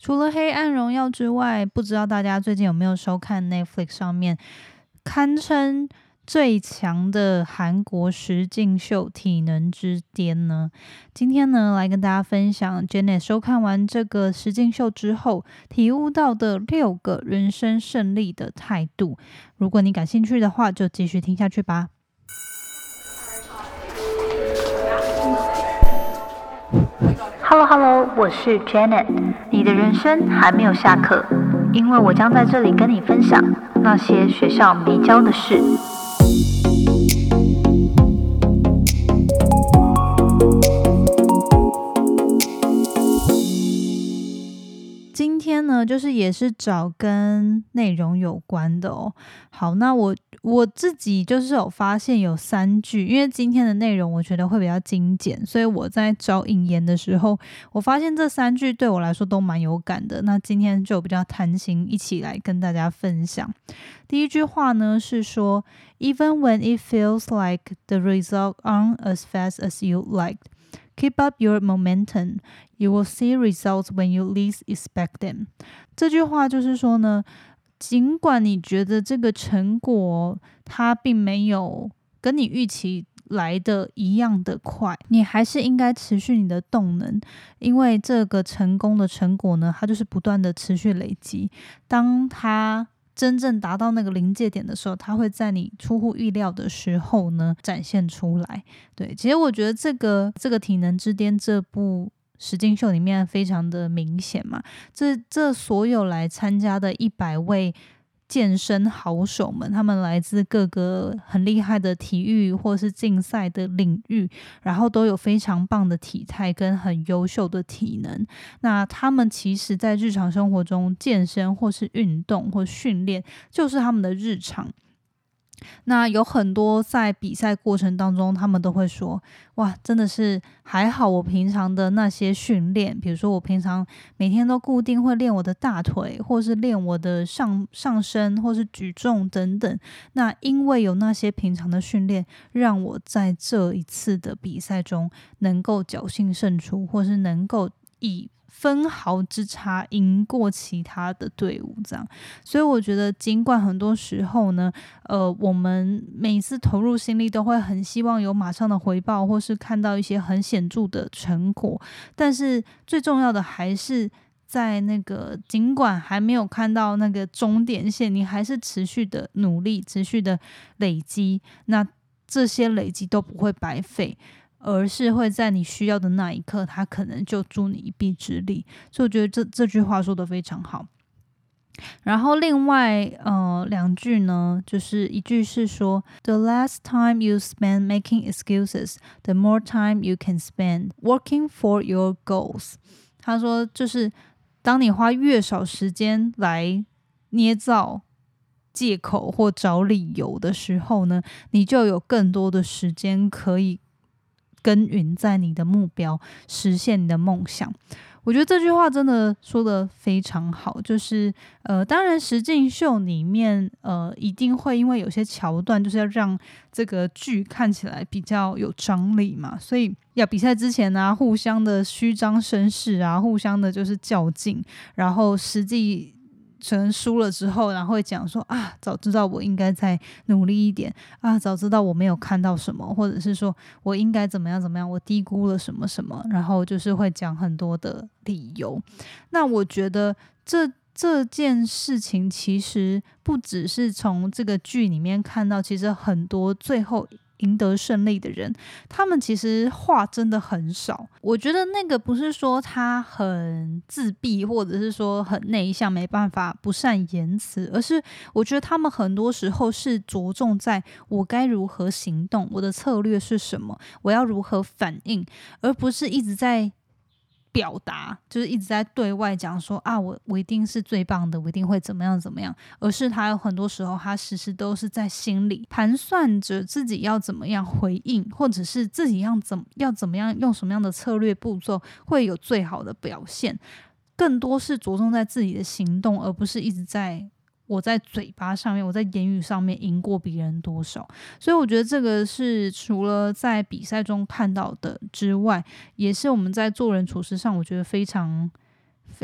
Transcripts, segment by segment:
除了《黑暗荣耀》之外，不知道大家最近有没有收看 Netflix 上面堪称最强的韩国实境秀《体能之巅》呢？今天呢，来跟大家分享 Janet 收看完这个实境秀之后，体悟到的六个人生胜利的态度。如果你感兴趣的话，就继续听下去吧。Hello Hello，我是 Janet。你的人生还没有下课，因为我将在这里跟你分享那些学校没教的事。天呢，就是也是找跟内容有关的哦。好，那我我自己就是有发现有三句，因为今天的内容我觉得会比较精简，所以我在找引言的时候，我发现这三句对我来说都蛮有感的。那今天就比较贪心，一起来跟大家分享。第一句话呢是说，Even when it feels like the result aren't as fast as you like。Keep up your momentum. You will see results when you least expect them. 这句话就是说呢，尽管你觉得这个成果它并没有跟你预期来的一样的快，你还是应该持续你的动能，因为这个成功的成果呢，它就是不断的持续累积。当它真正达到那个临界点的时候，它会在你出乎意料的时候呢展现出来。对，其实我觉得这个这个体能之巅这部实境秀里面非常的明显嘛，这这所有来参加的一百位。健身好手们，他们来自各个很厉害的体育或是竞赛的领域，然后都有非常棒的体态跟很优秀的体能。那他们其实，在日常生活中健身或是运动或训练，就是他们的日常。那有很多在比赛过程当中，他们都会说：“哇，真的是还好，我平常的那些训练，比如说我平常每天都固定会练我的大腿，或是练我的上上身，或是举重等等。那因为有那些平常的训练，让我在这一次的比赛中能够侥幸胜出，或是能够以。”分毫之差赢过其他的队伍，这样，所以我觉得，尽管很多时候呢，呃，我们每次投入心力都会很希望有马上的回报，或是看到一些很显著的成果，但是最重要的还是在那个，尽管还没有看到那个终点线，你还是持续的努力，持续的累积，那这些累积都不会白费。而是会在你需要的那一刻，他可能就助你一臂之力。所以我觉得这这句话说的非常好。然后另外呃两句呢，就是一句是说：“The less time you spend making excuses, the more time you can spend working for your goals。”他说，就是当你花越少时间来捏造借口或找理由的时候呢，你就有更多的时间可以。耕耘在你的目标，实现你的梦想。我觉得这句话真的说的非常好。就是呃，当然实境秀里面呃，一定会因为有些桥段就是要让这个剧看起来比较有张力嘛，所以要比赛之前呢，互相的虚张声势啊，互相的就是较劲，然后实际。可能输了之后，然后会讲说啊，早知道我应该再努力一点啊，早知道我没有看到什么，或者是说我应该怎么样怎么样，我低估了什么什么，然后就是会讲很多的理由。那我觉得这这件事情其实不只是从这个剧里面看到，其实很多最后。赢得胜利的人，他们其实话真的很少。我觉得那个不是说他很自闭，或者是说很内向，没办法不善言辞，而是我觉得他们很多时候是着重在我该如何行动，我的策略是什么，我要如何反应，而不是一直在。表达就是一直在对外讲说啊，我我一定是最棒的，我一定会怎么样怎么样。而是他有很多时候，他时时都是在心里盘算着自己要怎么样回应，或者是自己要怎要怎么样用什么样的策略步骤会有最好的表现。更多是着重在自己的行动，而不是一直在。我在嘴巴上面，我在言语上面赢过别人多少？所以我觉得这个是除了在比赛中看到的之外，也是我们在做人处事上，我觉得非常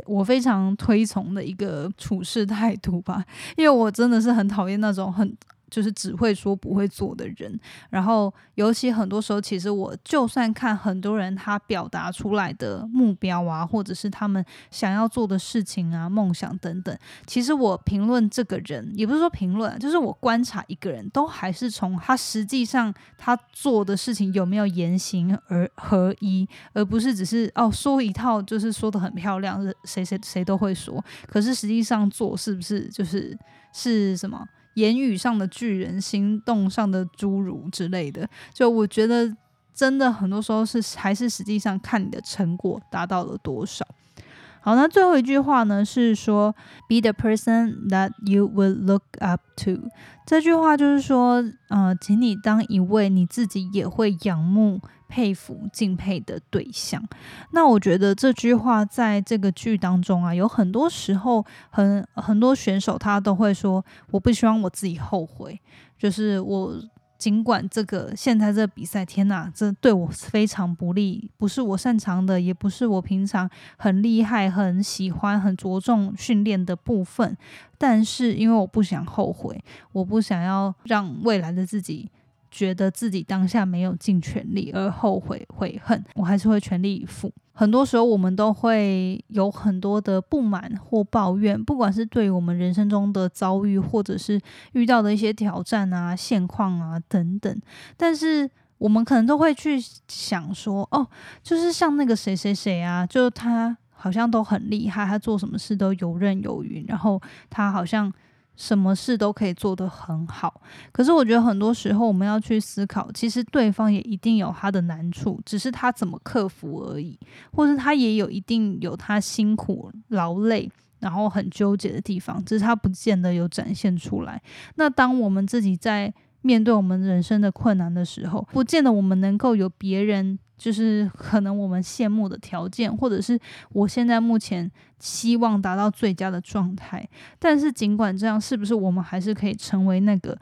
我非常推崇的一个处事态度吧，因为我真的是很讨厌那种很。就是只会说不会做的人，然后尤其很多时候，其实我就算看很多人他表达出来的目标啊，或者是他们想要做的事情啊、梦想等等，其实我评论这个人，也不是说评论，就是我观察一个人都还是从他实际上他做的事情有没有言行而合一，而不是只是哦说一套，就是说的很漂亮，谁谁谁都会说，可是实际上做是不是就是是什么？言语上的巨人，行动上的侏儒之类的，就我觉得真的很多时候是还是实际上看你的成果达到了多少。好，那最后一句话呢是说，Be the person that you will look up to。这句话就是说，呃，请你当一位你自己也会仰慕。佩服、敬佩的对象。那我觉得这句话在这个剧当中啊，有很多时候，很很多选手他都会说：“我不希望我自己后悔。”就是我尽管这个现在这个比赛，天哪，这对我非常不利，不是我擅长的，也不是我平常很厉害、很喜欢、很着重训练的部分。但是因为我不想后悔，我不想要让未来的自己。觉得自己当下没有尽全力而后悔悔恨，我还是会全力以赴。很多时候，我们都会有很多的不满或抱怨，不管是对我们人生中的遭遇，或者是遇到的一些挑战啊、现况啊等等。但是，我们可能都会去想说，哦，就是像那个谁谁谁啊，就他好像都很厉害，他做什么事都游刃有余，然后他好像。什么事都可以做得很好，可是我觉得很多时候我们要去思考，其实对方也一定有他的难处，只是他怎么克服而已，或者他也有一定有他辛苦劳累，然后很纠结的地方，只是他不见得有展现出来。那当我们自己在面对我们人生的困难的时候，不见得我们能够有别人。就是可能我们羡慕的条件，或者是我现在目前希望达到最佳的状态。但是尽管这样，是不是我们还是可以成为那个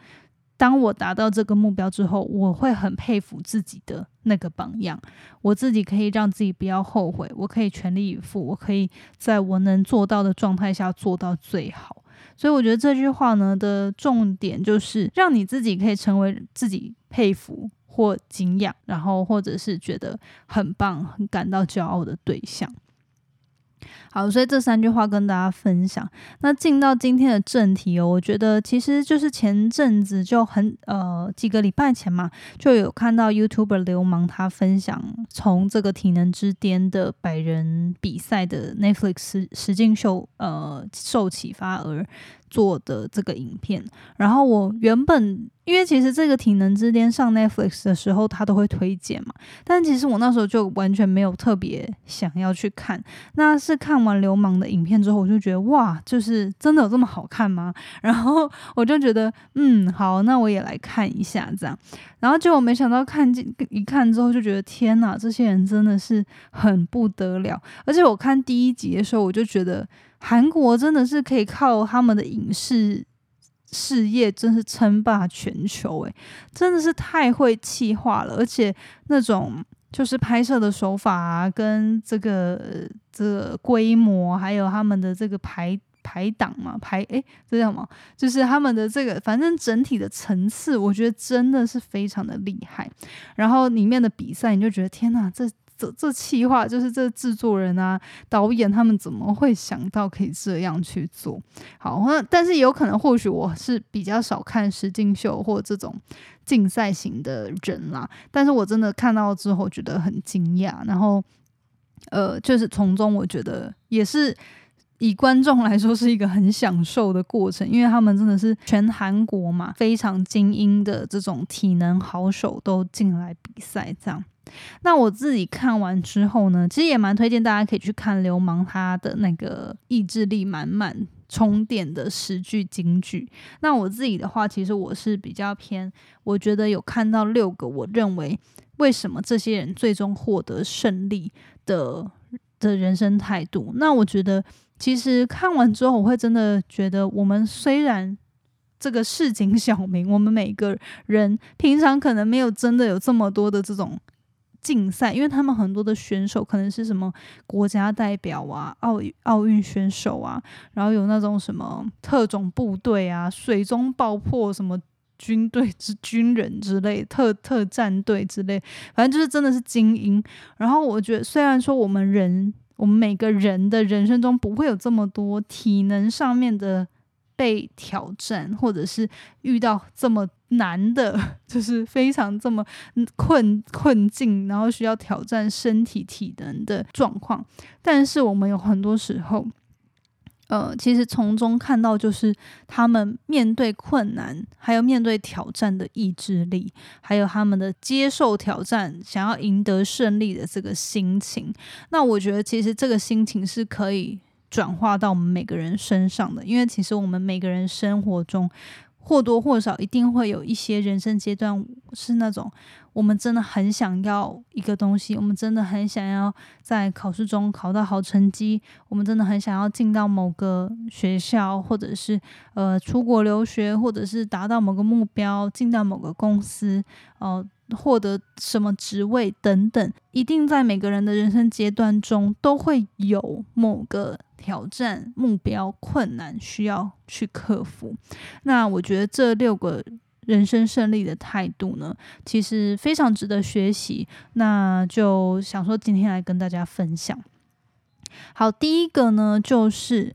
当我达到这个目标之后，我会很佩服自己的那个榜样？我自己可以让自己不要后悔，我可以全力以赴，我可以在我能做到的状态下做到最好。所以我觉得这句话呢的重点就是让你自己可以成为自己佩服。或敬仰，然后或者是觉得很棒、很感到骄傲的对象。好，所以这三句话跟大家分享。那进到今天的正题哦，我觉得其实就是前阵子就很呃几个礼拜前嘛，就有看到 YouTuber 流氓他分享从这个体能之巅的百人比赛的 Netflix 实实境秀呃受启发而。做的这个影片，然后我原本因为其实这个体能之巅上 Netflix 的时候，他都会推荐嘛，但其实我那时候就完全没有特别想要去看。那是看完流氓的影片之后，我就觉得哇，就是真的有这么好看吗？然后我就觉得嗯，好，那我也来看一下这样。然后结果没想到看见一看之后，就觉得天哪，这些人真的是很不得了。而且我看第一集的时候，我就觉得。韩国真的是可以靠他们的影视事业，真是称霸全球诶，真的是太会气化了，而且那种就是拍摄的手法啊，跟这个这规模，还有他们的这个排排档嘛，排诶，这叫什么？就是他们的这个，反正整体的层次，我觉得真的是非常的厉害。然后里面的比赛，你就觉得天呐，这。这这气话就是这制作人啊、导演他们怎么会想到可以这样去做？好，那但是有可能或许我是比较少看实境秀或这种竞赛型的人啦，但是我真的看到之后觉得很惊讶，然后呃，就是从中我觉得也是以观众来说是一个很享受的过程，因为他们真的是全韩国嘛非常精英的这种体能好手都进来比赛这样。那我自己看完之后呢，其实也蛮推荐大家可以去看《流氓》他的那个意志力满满、充电的十句金句。那我自己的话，其实我是比较偏，我觉得有看到六个，我认为为什么这些人最终获得胜利的的人生态度。那我觉得，其实看完之后，我会真的觉得，我们虽然这个市井小民，我们每个人平常可能没有真的有这么多的这种。竞赛，因为他们很多的选手可能是什么国家代表啊、奥奥运选手啊，然后有那种什么特种部队啊、水中爆破什么军队之军人之类、特特战队之类，反正就是真的是精英。然后我觉得，虽然说我们人，我们每个人的人生中不会有这么多体能上面的。被挑战，或者是遇到这么难的，就是非常这么困困境，然后需要挑战身体体能的状况。但是我们有很多时候，呃，其实从中看到就是他们面对困难，还有面对挑战的意志力，还有他们的接受挑战、想要赢得胜利的这个心情。那我觉得，其实这个心情是可以。转化到我们每个人身上的，因为其实我们每个人生活中或多或少一定会有一些人生阶段是那种我们真的很想要一个东西，我们真的很想要在考试中考到好成绩，我们真的很想要进到某个学校，或者是呃出国留学，或者是达到某个目标，进到某个公司，哦。获得什么职位等等，一定在每个人的人生阶段中都会有某个挑战、目标、困难需要去克服。那我觉得这六个人生胜利的态度呢，其实非常值得学习。那就想说今天来跟大家分享。好，第一个呢，就是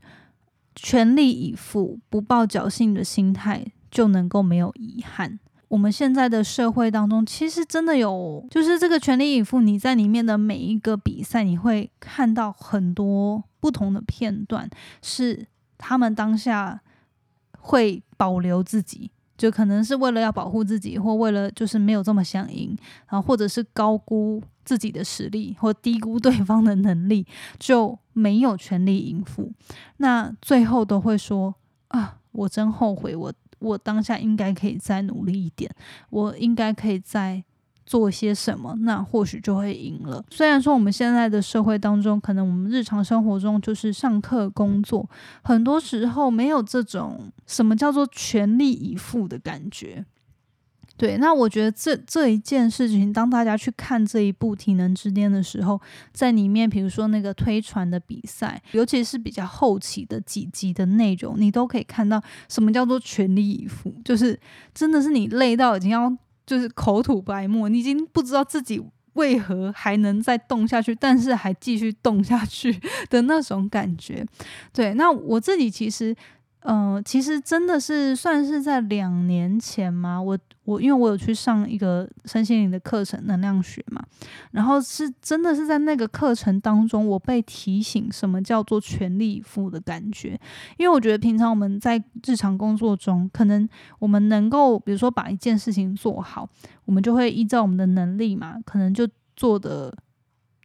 全力以赴、不抱侥幸的心态，就能够没有遗憾。我们现在的社会当中，其实真的有，就是这个全力以赴。你在里面的每一个比赛，你会看到很多不同的片段，是他们当下会保留自己，就可能是为了要保护自己，或为了就是没有这么想赢，然后或者是高估自己的实力，或低估对方的能力，就没有全力以赴。那最后都会说啊，我真后悔我。我当下应该可以再努力一点，我应该可以再做些什么，那或许就会赢了。虽然说我们现在的社会当中，可能我们日常生活中就是上课、工作，很多时候没有这种什么叫做全力以赴的感觉。对，那我觉得这这一件事情，当大家去看这一部《体能之巅》的时候，在里面，比如说那个推船的比赛，尤其是比较后期的几集的内容，你都可以看到什么叫做全力以赴，就是真的是你累到已经要就是口吐白沫，你已经不知道自己为何还能再动下去，但是还继续动下去的那种感觉。对，那我自己其实。嗯，其实真的是算是在两年前嘛，我我因为我有去上一个身心灵的课程，能量学嘛，然后是真的是在那个课程当中，我被提醒什么叫做全力以赴的感觉，因为我觉得平常我们在日常工作中，可能我们能够比如说把一件事情做好，我们就会依照我们的能力嘛，可能就做的。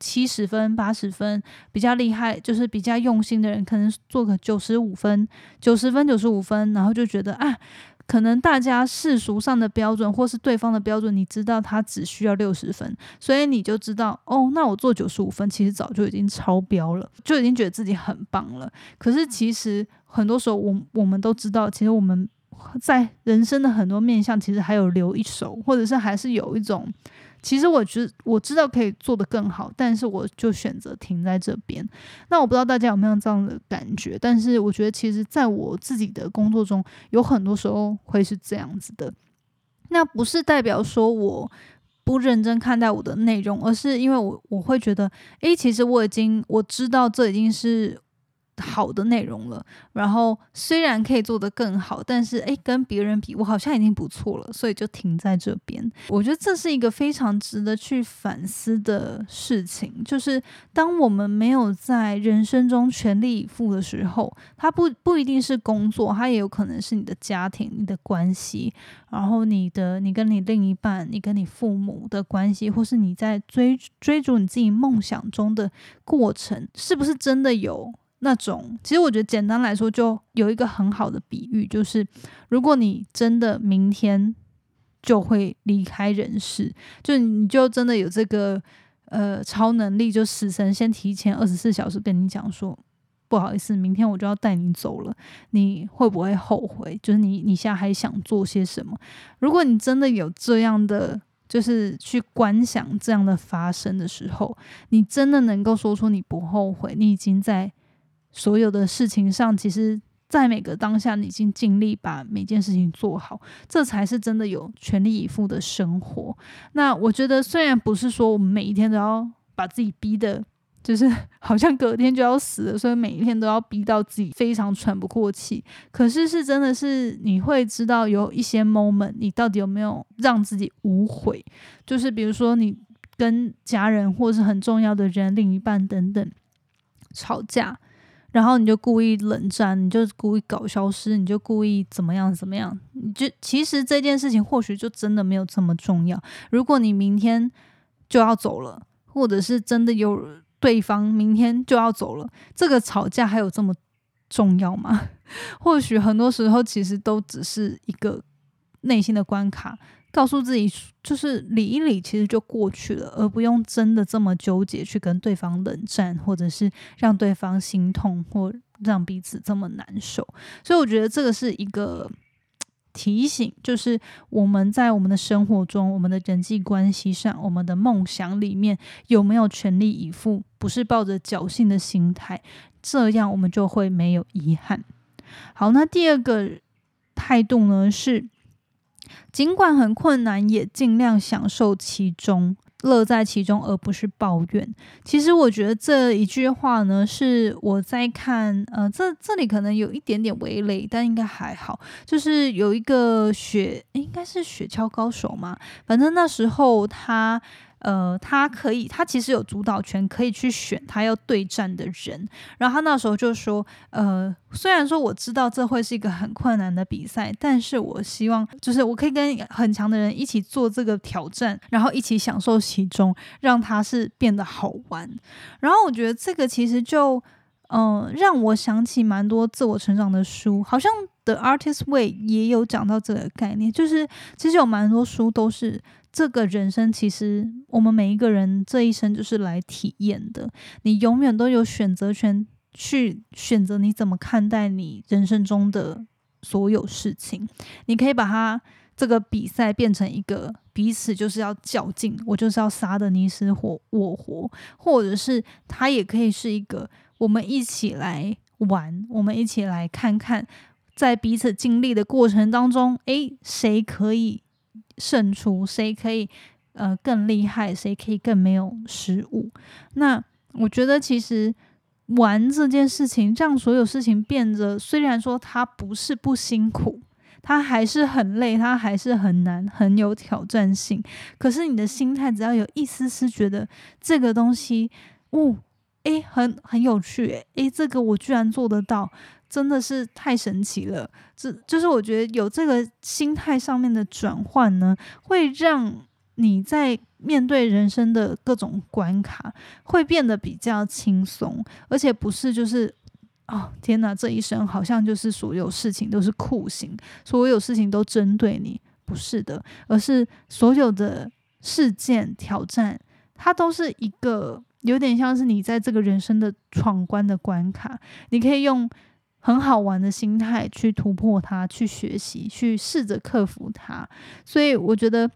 七十分、八十分比较厉害，就是比较用心的人，可能做个九十五分、九十分、九十五分，然后就觉得啊，可能大家世俗上的标准或是对方的标准，你知道他只需要六十分，所以你就知道哦，那我做九十五分，其实早就已经超标了，就已经觉得自己很棒了。可是其实很多时候，我我们都知道，其实我们在人生的很多面向，其实还有留一手，或者是还是有一种。其实我觉我知道可以做得更好，但是我就选择停在这边。那我不知道大家有没有这样的感觉，但是我觉得其实在我自己的工作中，有很多时候会是这样子的。那不是代表说我不认真看待我的内容，而是因为我我会觉得，诶，其实我已经我知道这已经是。好的内容了，然后虽然可以做得更好，但是诶，跟别人比，我好像已经不错了，所以就停在这边。我觉得这是一个非常值得去反思的事情，就是当我们没有在人生中全力以赴的时候，它不不一定是工作，它也有可能是你的家庭、你的关系，然后你的你跟你另一半、你跟你父母的关系，或是你在追追逐你自己梦想中的过程，是不是真的有？那种，其实我觉得简单来说，就有一个很好的比喻，就是如果你真的明天就会离开人世，就你就真的有这个呃超能力，就死神先提前二十四小时跟你讲说，不好意思，明天我就要带你走了，你会不会后悔？就是你你现在还想做些什么？如果你真的有这样的就是去观想这样的发生的时候，你真的能够说出你不后悔，你已经在所有的事情上，其实，在每个当下，你已经尽力把每件事情做好，这才是真的有全力以赴的生活。那我觉得，虽然不是说我们每一天都要把自己逼的。就是 好像隔天就要死了，所以每一天都要逼到自己非常喘不过气。可是是真的是你会知道有一些 moment，你到底有没有让自己无悔？就是比如说你跟家人或是很重要的人、另一半等等吵架，然后你就故意冷战，你就故意搞消失，你就故意怎么样怎么样？你就其实这件事情或许就真的没有这么重要。如果你明天就要走了，或者是真的有。对方明天就要走了，这个吵架还有这么重要吗？或许很多时候其实都只是一个内心的关卡，告诉自己就是理一理，其实就过去了，而不用真的这么纠结去跟对方冷战，或者是让对方心痛，或让彼此这么难受。所以我觉得这个是一个。提醒就是我们在我们的生活中、我们的人际关系上、我们的梦想里面有没有全力以赴？不是抱着侥幸的心态，这样我们就会没有遗憾。好，那第二个态度呢是，尽管很困难，也尽量享受其中。乐在其中，而不是抱怨。其实我觉得这一句话呢，是我在看，呃，这这里可能有一点点围累，但应该还好。就是有一个雪，应该是雪橇高手嘛，反正那时候他。呃，他可以，他其实有主导权，可以去选他要对战的人。然后他那时候就说：“呃，虽然说我知道这会是一个很困难的比赛，但是我希望就是我可以跟很强的人一起做这个挑战，然后一起享受其中，让他是变得好玩。”然后我觉得这个其实就嗯，让我想起蛮多自我成长的书，好像《The Artist Way》也有讲到这个概念，就是其实有蛮多书都是。这个人生其实，我们每一个人这一生就是来体验的。你永远都有选择权，去选择你怎么看待你人生中的所有事情。你可以把它这个比赛变成一个彼此就是要较劲，我就是要杀的你死我我活，或者是它也可以是一个我们一起来玩，我们一起来看看，在彼此经历的过程当中，诶，谁可以？胜出，谁可以呃更厉害？谁可以更没有失误？那我觉得其实玩这件事情，让所有事情变得，虽然说它不是不辛苦，它还是很累，它还是很难，很有挑战性。可是你的心态只要有一丝丝觉得这个东西，哦，诶，很很有趣，诶，这个我居然做得到。真的是太神奇了，这就是我觉得有这个心态上面的转换呢，会让你在面对人生的各种关卡会变得比较轻松，而且不是就是哦天哪，这一生好像就是所有事情都是酷刑，所有事情都针对你，不是的，而是所有的事件挑战，它都是一个有点像是你在这个人生的闯关的关卡，你可以用。很好玩的心态去突破它，去学习，去试着克服它。所以我觉得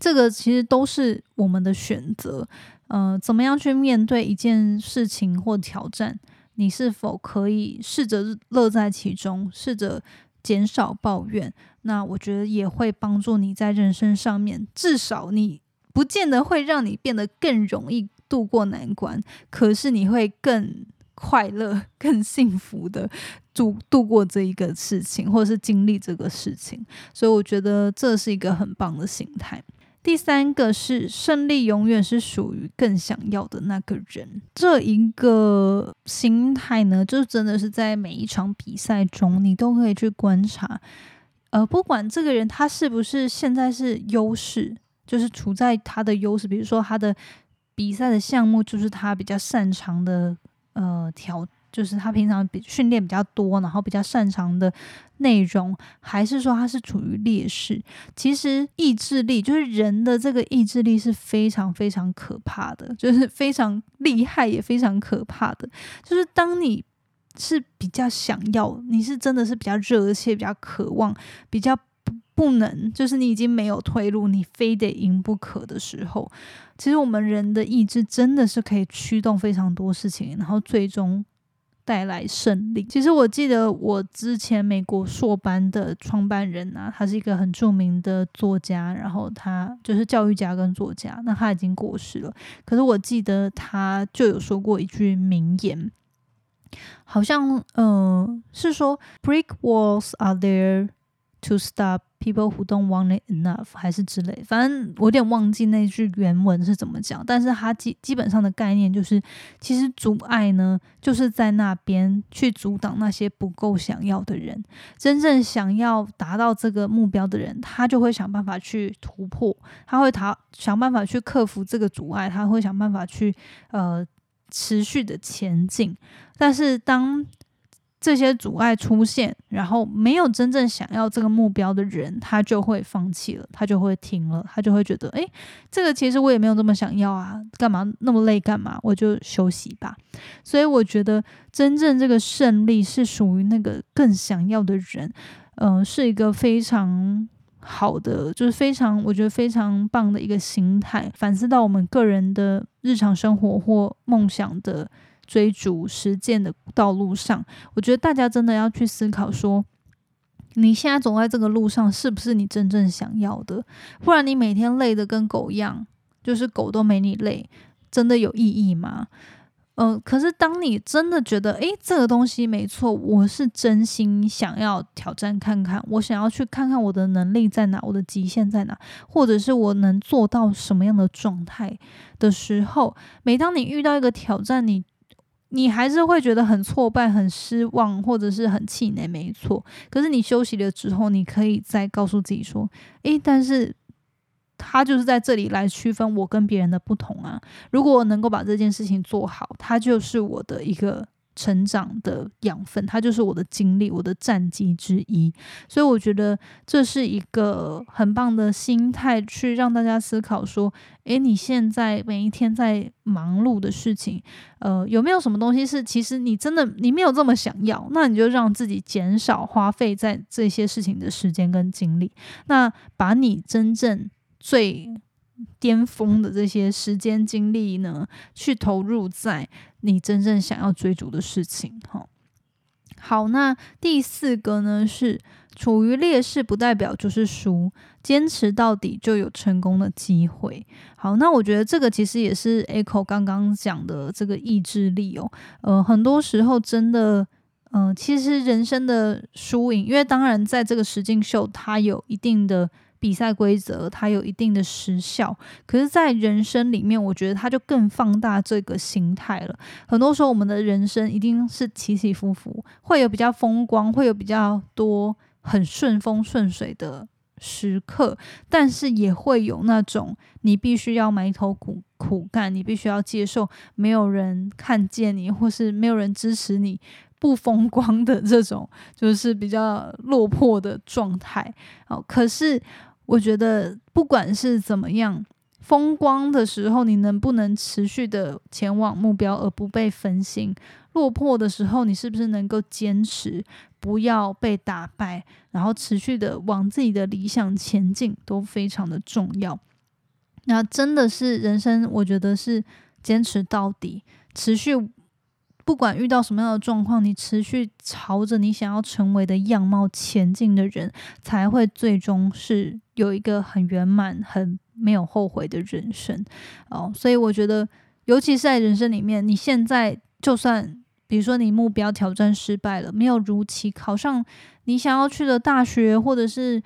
这个其实都是我们的选择。呃，怎么样去面对一件事情或挑战？你是否可以试着乐在其中，试着减少抱怨？那我觉得也会帮助你在人生上面，至少你不见得会让你变得更容易度过难关，可是你会更。快乐、更幸福的度度过这一个事情，或者是经历这个事情，所以我觉得这是一个很棒的心态。第三个是胜利永远是属于更想要的那个人，这一个心态呢，就真的是在每一场比赛中，你都可以去观察，呃，不管这个人他是不是现在是优势，就是处在他的优势，比如说他的比赛的项目就是他比较擅长的。呃，调就是他平常比训练比较多，然后比较擅长的内容，还是说他是处于劣势？其实意志力就是人的这个意志力是非常非常可怕的，就是非常厉害也非常可怕的。就是当你是比较想要，你是真的是比较热切、比较渴望、比较不不能，就是你已经没有退路，你非得赢不可的时候，其实我们人的意志真的是可以驱动非常多事情，然后最终带来胜利。其实我记得我之前美国硕班的创办人啊，他是一个很著名的作家，然后他就是教育家跟作家，那他已经过世了。可是我记得他就有说过一句名言，好像嗯是说，brick walls are there。To stop people who don't want it enough，还是之类，反正我有点忘记那句原文是怎么讲。但是它基基本上的概念就是，其实阻碍呢，就是在那边去阻挡那些不够想要的人。真正想要达到这个目标的人，他就会想办法去突破，他会他想办法去克服这个阻碍，他会想办法去呃持续的前进。但是当这些阻碍出现，然后没有真正想要这个目标的人，他就会放弃了，他就会停了，他就会觉得，诶，这个其实我也没有这么想要啊，干嘛那么累？干嘛？我就休息吧。所以我觉得，真正这个胜利是属于那个更想要的人，嗯，是一个非常好的，就是非常我觉得非常棒的一个心态。反思到我们个人的日常生活或梦想的。追逐实践的道路上，我觉得大家真的要去思考：说你现在走在这个路上，是不是你真正想要的？不然你每天累的跟狗一样，就是狗都没你累，真的有意义吗？嗯，可是当你真的觉得，诶，这个东西没错，我是真心想要挑战看看，我想要去看看我的能力在哪，我的极限在哪，或者是我能做到什么样的状态的时候，每当你遇到一个挑战，你你还是会觉得很挫败、很失望，或者是很气馁，没错。可是你休息了之后，你可以再告诉自己说：“诶，但是他就是在这里来区分我跟别人的不同啊！如果我能够把这件事情做好，他就是我的一个。”成长的养分，它就是我的经历，我的战绩之一。所以我觉得这是一个很棒的心态，去让大家思考说：诶，你现在每一天在忙碌的事情，呃，有没有什么东西是其实你真的你没有这么想要？那你就让自己减少花费在这些事情的时间跟精力，那把你真正最。巅峰的这些时间精力呢，去投入在你真正想要追逐的事情。哈，好，那第四个呢是处于劣势不代表就是输，坚持到底就有成功的机会。好，那我觉得这个其实也是 Echo 刚刚讲的这个意志力哦。呃，很多时候真的，嗯，其实人生的输赢，因为当然在这个实境秀，它有一定的。比赛规则它有一定的时效，可是，在人生里面，我觉得它就更放大这个心态了。很多时候，我们的人生一定是起起伏伏，会有比较风光，会有比较多很顺风顺水的时刻，但是也会有那种你必须要埋头苦苦干，你必须要接受没有人看见你，或是没有人支持你。不风光的这种，就是比较落魄的状态。哦，可是我觉得，不管是怎么样，风光的时候，你能不能持续的前往目标而不被分心？落魄的时候，你是不是能够坚持，不要被打败，然后持续的往自己的理想前进，都非常的重要。那真的是人生，我觉得是坚持到底，持续。不管遇到什么样的状况，你持续朝着你想要成为的样貌前进的人，才会最终是有一个很圆满、很没有后悔的人生哦。所以我觉得，尤其是在人生里面，你现在就算比如说你目标挑战失败了，没有如期考上你想要去的大学，或者是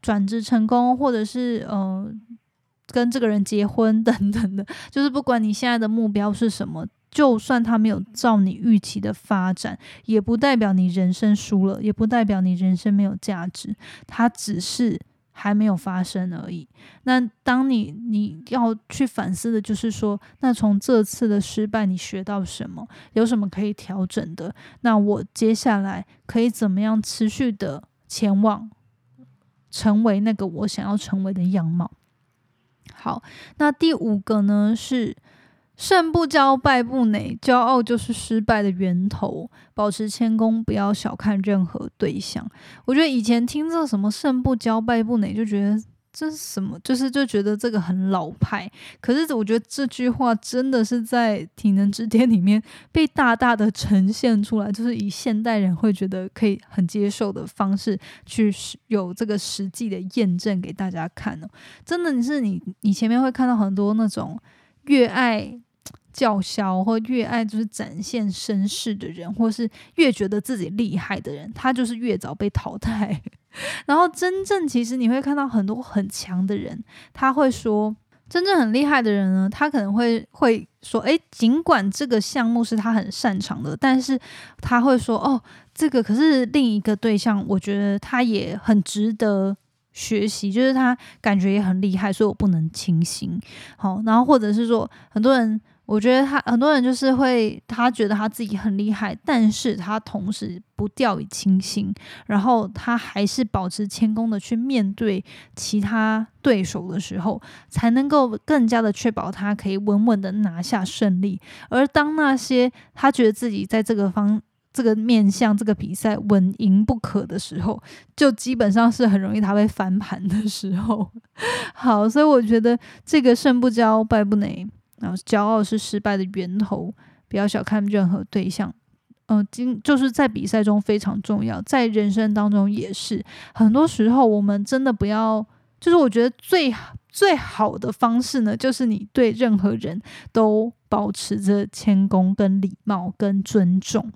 转职成功，或者是呃跟这个人结婚等等的，就是不管你现在的目标是什么。就算他没有照你预期的发展，也不代表你人生输了，也不代表你人生没有价值。它只是还没有发生而已。那当你你要去反思的，就是说，那从这次的失败，你学到什么？有什么可以调整的？那我接下来可以怎么样持续的前往，成为那个我想要成为的样貌？好，那第五个呢是。胜不骄，败不馁，骄傲就是失败的源头。保持谦恭，不要小看任何对象。我觉得以前听这什么胜不骄，败不馁，就觉得。这是什么？就是就觉得这个很老派，可是我觉得这句话真的是在《体能之巅》里面被大大的呈现出来，就是以现代人会觉得可以很接受的方式去有这个实际的验证给大家看哦。真的，你是你你前面会看到很多那种越爱。叫嚣或越爱就是展现身世的人，或是越觉得自己厉害的人，他就是越早被淘汰。然后真正其实你会看到很多很强的人，他会说，真正很厉害的人呢，他可能会会说，诶，尽管这个项目是他很擅长的，但是他会说，哦，这个可是另一个对象，我觉得他也很值得学习，就是他感觉也很厉害，所以我不能轻心。好，然后或者是说，很多人。我觉得他很多人就是会，他觉得他自己很厉害，但是他同时不掉以轻心，然后他还是保持谦恭的去面对其他对手的时候，才能够更加的确保他可以稳稳的拿下胜利。而当那些他觉得自己在这个方这个面向这个比赛稳赢不可的时候，就基本上是很容易他会翻盘的时候。好，所以我觉得这个胜不骄，败不馁。然后，骄傲是失败的源头，不要小看任何对象。嗯，今就是在比赛中非常重要，在人生当中也是。很多时候，我们真的不要，就是我觉得最最好的方式呢，就是你对任何人都保持着谦恭、跟礼貌、跟尊重。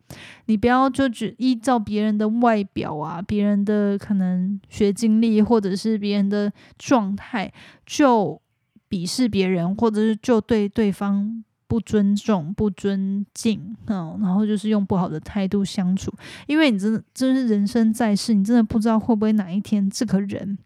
你不要就只依照别人的外表啊，别人的可能学经历，或者是别人的状态就。鄙视别人，或者是就对对方不尊重、不尊敬，嗯，然后就是用不好的态度相处，因为你真的真是人生在世，你真的不知道会不会哪一天这个人，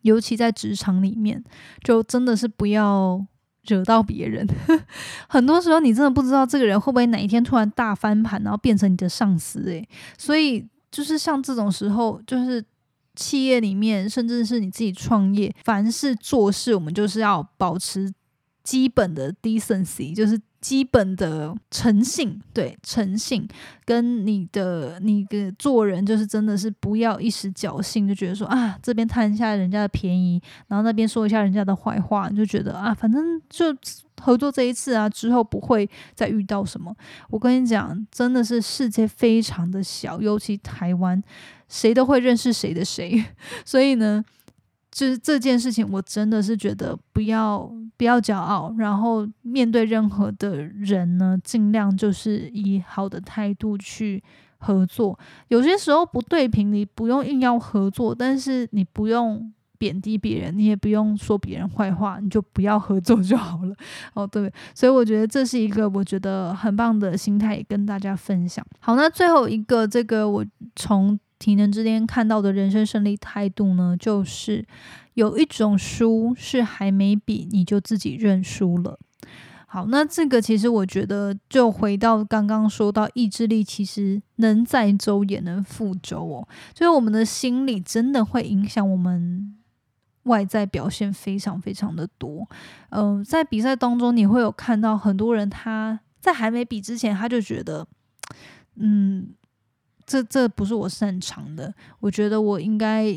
尤其在职场里面，就真的是不要惹到别人。很多时候你真的不知道这个人会不会哪一天突然大翻盘，然后变成你的上司，诶，所以就是像这种时候，就是。企业里面，甚至是你自己创业，凡是做事，我们就是要保持基本的 decency，就是基本的诚信。对，诚信跟你的你的做人，就是真的是不要一时侥幸，就觉得说啊，这边贪一下人家的便宜，然后那边说一下人家的坏话，你就觉得啊，反正就合作这一次啊，之后不会再遇到什么。我跟你讲，真的是世界非常的小，尤其台湾。谁都会认识谁的谁，所以呢，就是这件事情，我真的是觉得不要不要骄傲，然后面对任何的人呢，尽量就是以好的态度去合作。有些时候不对平，你不用硬要合作，但是你不用贬低别人，你也不用说别人坏话，你就不要合作就好了。哦，对，所以我觉得这是一个我觉得很棒的心态，也跟大家分享。好，那最后一个这个我从。体能之巅看到的人生胜利态度呢，就是有一种输是还没比你就自己认输了。好，那这个其实我觉得就回到刚刚说到意志力，其实能载舟也能覆舟哦。就是我们的心理真的会影响我们外在表现非常非常的多。嗯，在比赛当中你会有看到很多人他在还没比之前他就觉得，嗯。这这不是我擅长的，我觉得我应该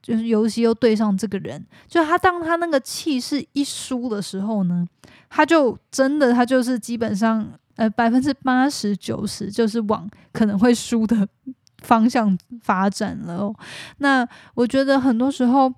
就是尤其又对上这个人，就他当他那个气势一输的时候呢，他就真的他就是基本上呃百分之八十九十就是往可能会输的 方向发展了。那我觉得很多时候。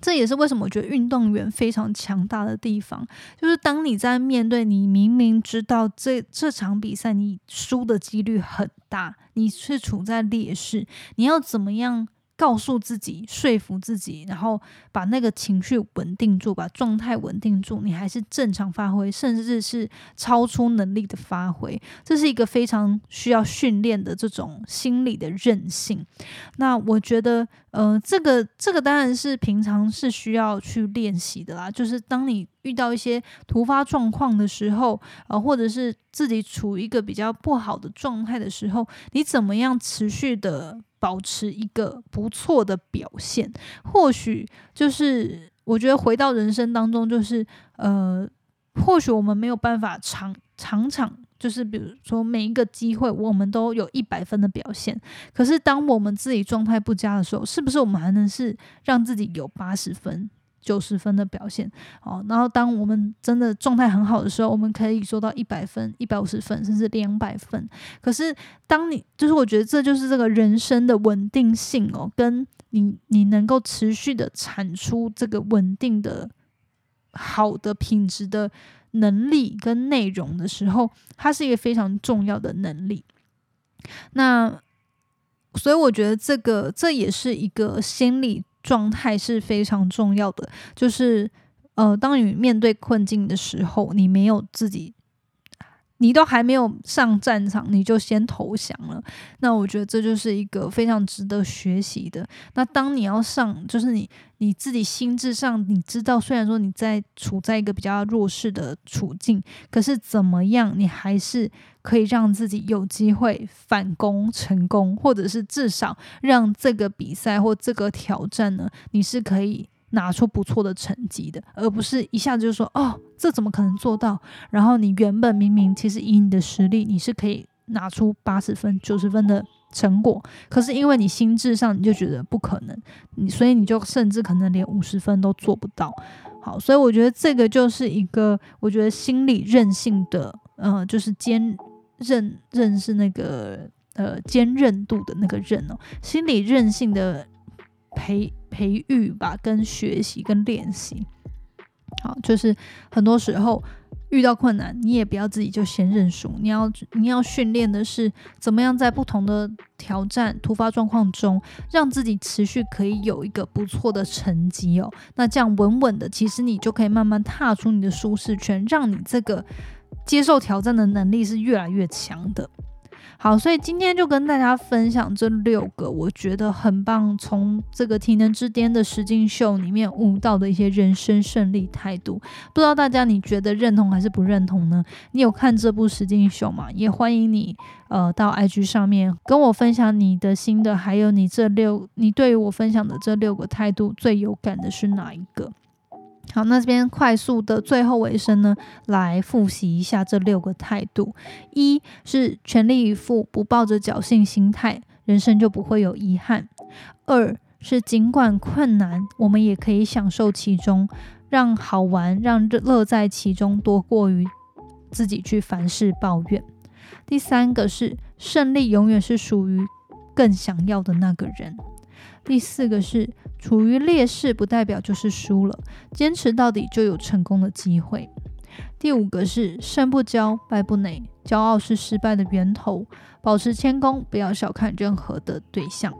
这也是为什么我觉得运动员非常强大的地方，就是当你在面对你明明知道这这场比赛你输的几率很大，你是处在劣势，你要怎么样？告诉自己，说服自己，然后把那个情绪稳定住，把状态稳定住，你还是正常发挥，甚至是超出能力的发挥。这是一个非常需要训练的这种心理的韧性。那我觉得，呃，这个这个当然是平常是需要去练习的啦。就是当你遇到一些突发状况的时候，呃，或者是自己处于一个比较不好的状态的时候，你怎么样持续的？保持一个不错的表现，或许就是我觉得回到人生当中，就是呃，或许我们没有办法常常常，就是比如说每一个机会，我们都有一百分的表现。可是当我们自己状态不佳的时候，是不是我们还能是让自己有八十分？九十分的表现，哦，然后当我们真的状态很好的时候，我们可以做到一百分、一百五十分，甚至两百分。可是，当你就是我觉得这就是这个人生的稳定性哦，跟你你能够持续的产出这个稳定的好的品质的能力跟内容的时候，它是一个非常重要的能力。那所以我觉得这个这也是一个心理。状态是非常重要的，就是呃，当你面对困境的时候，你没有自己。你都还没有上战场，你就先投降了，那我觉得这就是一个非常值得学习的。那当你要上，就是你你自己心智上，你知道，虽然说你在处在一个比较弱势的处境，可是怎么样，你还是可以让自己有机会反攻成功，或者是至少让这个比赛或这个挑战呢，你是可以。拿出不错的成绩的，而不是一下子就说哦，这怎么可能做到？然后你原本明明其实以你的实力，你是可以拿出八十分、九十分的成果，可是因为你心智上你就觉得不可能，你所以你就甚至可能连五十分都做不到。好，所以我觉得这个就是一个我觉得心理韧性的，呃，就是坚韧韧是那个呃坚韧度的那个韧哦，心理韧性的。培培育吧，跟学习跟练习，好，就是很多时候遇到困难，你也不要自己就先认输，你要你要训练的是怎么样在不同的挑战、突发状况中，让自己持续可以有一个不错的成绩哦。那这样稳稳的，其实你就可以慢慢踏出你的舒适圈，让你这个接受挑战的能力是越来越强的。好，所以今天就跟大家分享这六个我觉得很棒，从这个体能之巅的实境秀里面悟到的一些人生胜利态度。不知道大家你觉得认同还是不认同呢？你有看这部实境秀吗？也欢迎你呃到 IG 上面跟我分享你的心得，还有你这六你对于我分享的这六个态度最有感的是哪一个？好，那这边快速的最后尾声呢，来复习一下这六个态度：一是全力以赴，不抱着侥幸心态，人生就不会有遗憾；二是尽管困难，我们也可以享受其中，让好玩、让乐在其中多过于自己去凡事抱怨；第三个是胜利永远是属于更想要的那个人；第四个是。处于劣势不代表就是输了，坚持到底就有成功的机会。第五个是胜不骄，败不馁，骄傲是失败的源头，保持谦恭，不要小看任何的对象。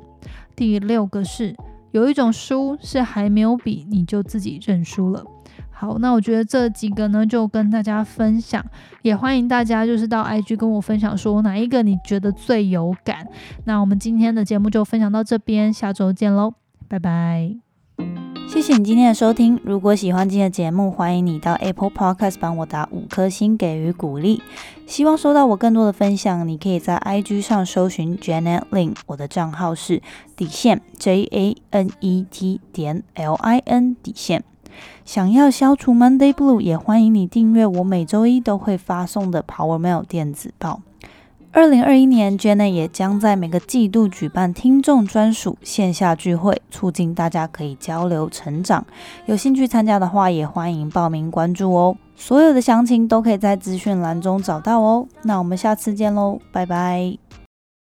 第六个是有一种输是还没有比你就自己认输了。好，那我觉得这几个呢就跟大家分享，也欢迎大家就是到 IG 跟我分享说哪一个你觉得最有感。那我们今天的节目就分享到这边，下周见喽。拜拜，谢谢你今天的收听。如果喜欢今天的节目，欢迎你到 Apple Podcast 帮我打五颗星给予鼓励。希望收到我更多的分享，你可以在 IG 上搜寻 Janet Lin，我的账号是底线 J A N E T 点 L I N 底线。想要消除 Monday Blue，也欢迎你订阅我每周一都会发送的 Power Mail 电子报。二零二一年，Jenna 也将在每个季度举办听众专属线下聚会，促进大家可以交流成长。有兴趣参加的话，也欢迎报名关注哦。所有的详情都可以在资讯栏中找到哦。那我们下次见喽，拜拜。